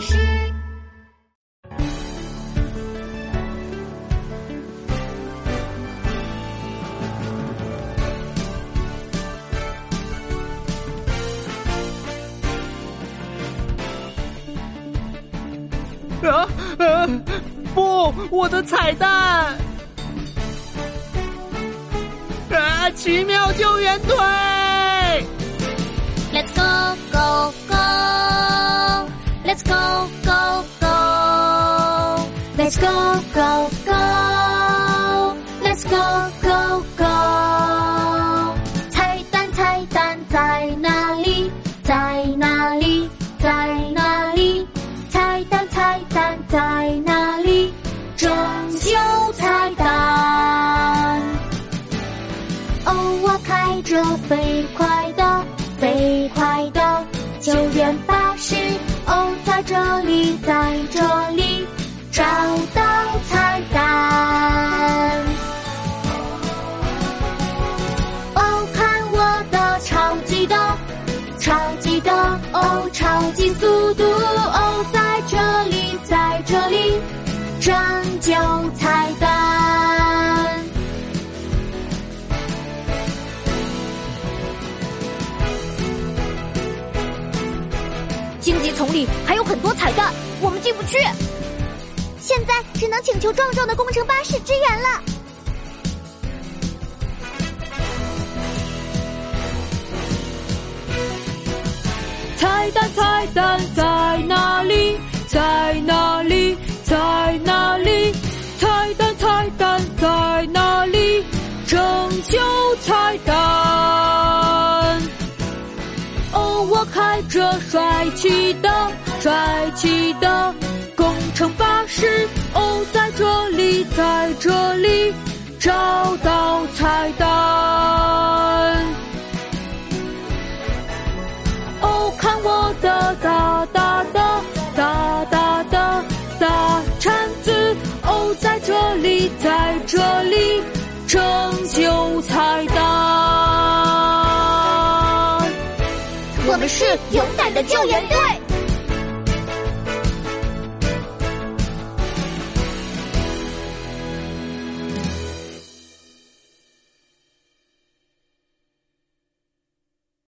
士。啊啊！不，我的彩蛋！啊！奇妙救援队！Let's go go go go let's go go go！彩蛋彩蛋在哪里？在哪里？在哪里？彩蛋彩蛋在哪里？拯救彩蛋！哦，我开着飞快的飞快的救援巴士，哦，在这里，在这超级速度哦，在这里，在这里拯救彩蛋。荆棘丛里还有很多彩蛋，我们进不去。现在只能请求壮壮的工程巴士支援了。蛋菜单在哪里？在哪里？在哪里？菜单菜单在哪里？拯救菜单！哦，我开着帅气的帅气的看我的大大的大大的大铲子，哦，在这里，在这里拯救彩蛋。我们是勇敢的救援队。